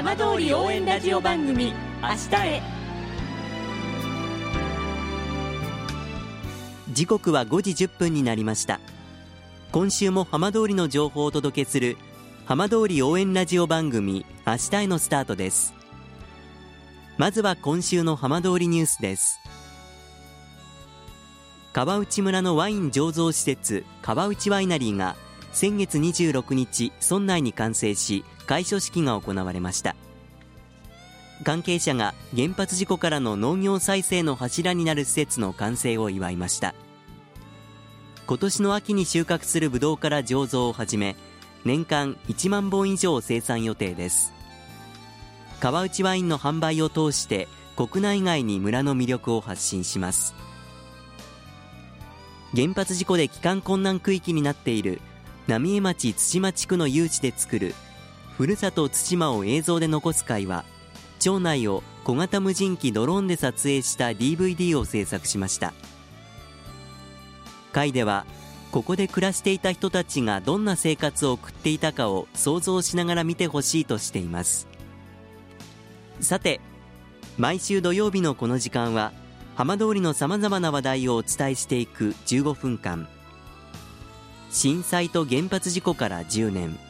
浜通り応援ラジオ番組明日へ。時刻は5時1分になりました。今週も浜通りの情報をお届けする浜通り応援ラジオ番組明日へのスタートです。まずは今週の浜通りニュースです。川内村のワイン醸造施設川内ワイナリーが先月26日村内に完成し開所式が行われました。関係者が原発事故からの農業再生の柱になる施設の完成を祝いました。今年の秋に収穫するブドウから醸造を始め年間1万本以上生産予定です。川内ワインの販売を通して国内外に村の魅力を発信します。原発事故で帰還困難区域になっている浪江町対馬地区の誘致で作るふるさと対馬を映像で残す会は町内を小型無人機ドローンで撮影した DVD を制作しました。会ではここで暮らしていた人たちがどんな生活を送っていたかを想像しながら見てほしいとしています。さて毎週土曜日のこの時間は浜通りのさまざまな話題をお伝えしていく15分間。震災と原発事故から10年。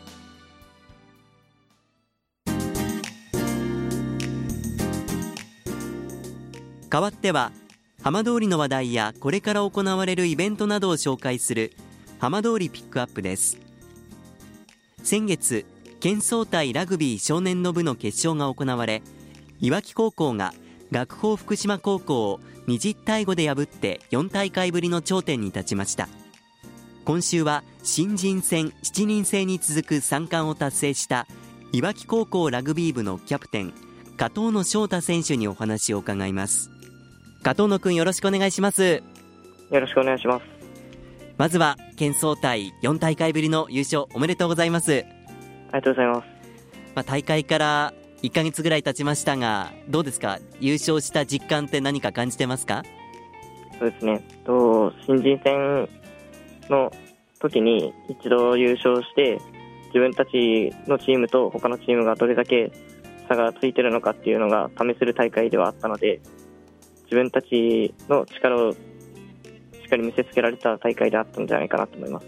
代わっては浜通りの話題やこれから行われるイベントなどを紹介する浜通りピックアップです。先月県総体ラグビー少年の部の決勝が行われいわき高校が学法福島高校を20対5で破って4大会ぶりの頂点に立ちました。今週は新人戦7人制に続く3冠を達成したいわき高校ラグビー部のキャプテン加藤野翔太選手にお話を伺います。加藤野くんよろしくお願いします。よろしくお願いします。まずは県総体4大会ぶりの優勝おめでとうございます。ありがとうございます。まあ、大会から1ヶ月ぐらい経ちましたがどうですか？優勝した実感って何か感じてますか？そうですね。と新人戦の時に一度優勝して自分たちのチームと他のチームがどれだけ差がついてるのかっていうのが試せる大会ではあったので自分たちの力をしっかり見せつけられた大会であったんじゃないかなと思います、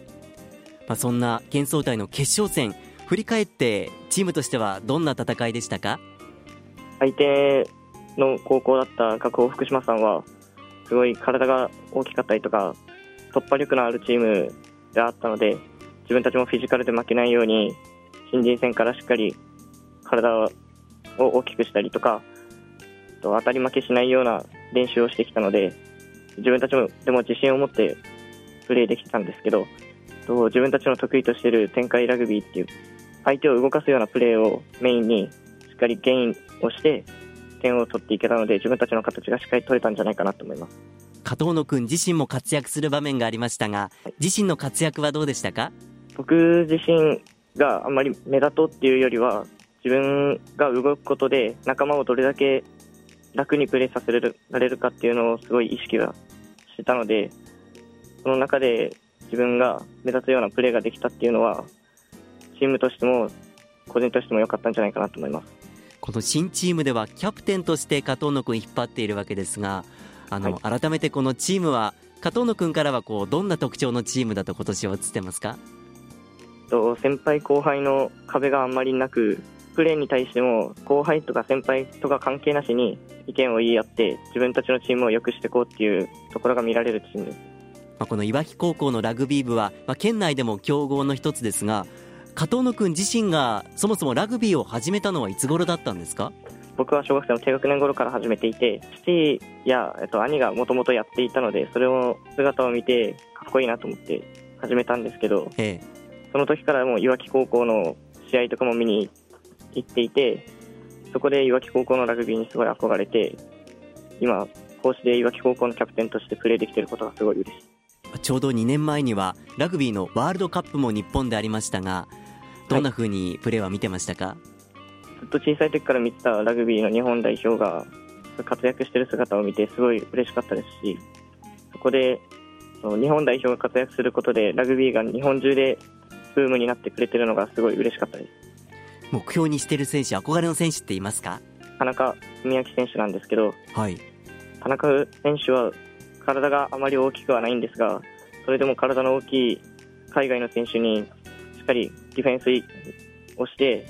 まあ、そんな県総体の決勝戦振り返ってチームとしてはどんな戦いでしたか？相手の高校だった学法福島さんはすごい体が大きかったりとか突破力のあるチームであったので自分たちもフィジカルで負けないように新人戦からしっかり体を大きくしたりとか当たり負けしないような練習をしてきたので自分たちもでも自信を持ってプレーできてたんですけど自分たちの得意としている展開ラグビーっていう相手を動かすようなプレーをメインにしっかりゲインをして点を取っていけたので自分たちの形がしっかり取れたんじゃないかなと思います。加藤野君自身も活躍する場面がありましたが自身の活躍はどうでしたか？僕自身があんまり目立とうっていうよりは自分が動くことで仲間をどれだけ楽にプレーさせられるかっていうのをすごい意識がしてたのでその中で自分が目立つようなプレーができたっていうのはチームとしても個人としても良かったんじゃないかなと思います。この新チームではキャプテンとして加藤野君引っ張っているわけですがあの、はい、改めてこのチームは加藤野君からはこうどんな特徴のチームだと今年は映ってますか？と先輩後輩の壁があんまりなくプレーに対しても後輩とか先輩とか関係なしに意見を言い合って自分たちのチームを良くしていこうっていうところが見られるチーム。です、まあ、このいわき高校のラグビー部は、まあ、県内でも強豪の一つですが加藤野君自身がそもそもラグビーを始めたのはいつ頃だったんですか？僕は小学生の低学年頃から始めていて父や、えっと、兄がもともとやっていたのでそれを姿を見てかっこいいなと思って始めたんですけど、ええ、その時からもういわき高校の試合とかも見に行っていてそこでいわき高校のラグビーにすごい憧れて今こうしていわき高校のキャプテンとしてプレーできていることがすごい嬉しい。ちょうど2年前にはラグビーのワールドカップも日本でありましたがどんな風にプレーは見てましたか、ずっと小さい時から見てたラグビーの日本代表が活躍している姿を見てすごい嬉しかったですしそこで日本代表が活躍することでラグビーが日本中でブームになってくれてるのがすごい嬉しかったです目標にしている選手憧れの選手っていますか？田中文明選手なんですけどはい。田中選手は体があまり大きくはないんですがそれでも体の大きい海外の選手にしっかりディフェンスをして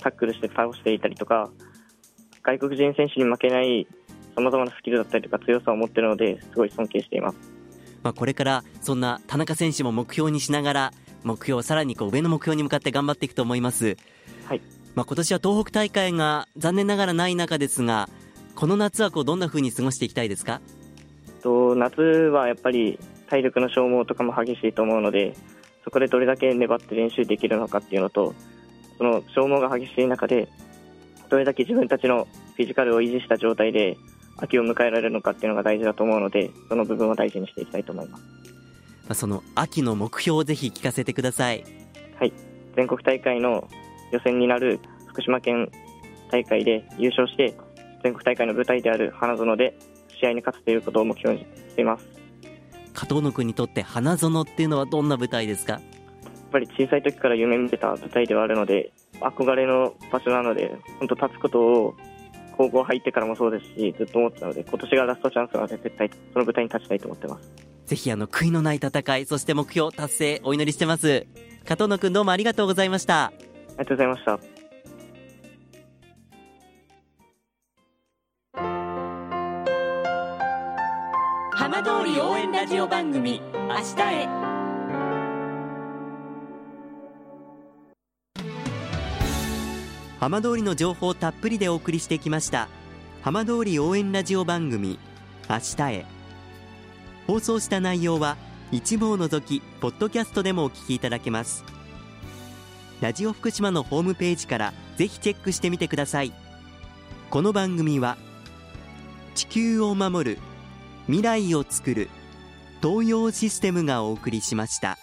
タックルして倒していたりとか外国人選手に負けないさまざまなスキルだったりとか強さを持っているのですごい尊敬しています、まあ、これからそんな田中選手も目標にしながら目標さらにこう上の目標に向かって頑張っていくと思います、はい。まあ、今年は東北大会が残念ながらない中ですがこの夏はこうどんな風に過ごしていきたいですか？と夏はやっぱり体力の消耗とかも激しいと思うのでそこでどれだけ粘って練習できるのかっていうのとその消耗が激しい中でどれだけ自分たちのフィジカルを維持した状態で秋を迎えられるのかっていうのが大事だと思うのでその部分を大事にしていきたいと思います。その秋の目標をぜひ聞かせてください。はい。全国大会の予選になる福島県大会で優勝して全国大会の舞台である花園で試合に勝つということを目標にしています。加藤野君にとって花園っていうのはどんな舞台ですか？やっぱり小さい時から夢見てた舞台ではあるので憧れの場所なので本当立つことを高校入ってからもそうですしずっと思ってたので今年がラストチャンスなので絶対その舞台に立ちたいと思ってます。ぜひあの悔いのない戦いそして目標達成お祈りしてます。加藤野君どうもありがとうございました。ありがとうございました。浜通り応援ラジオ番組「明日へ」浜通りの情報たっぷりでお送りしてきました浜通り応援ラジオ番組「明日へ」放送した内容は一部を除きポッドキャストでもお聞きいただけますラジオ福島のホームページからぜひチェックしてみてくださいこの番組は地球を守る未来をつくる東洋システムがお送りしました。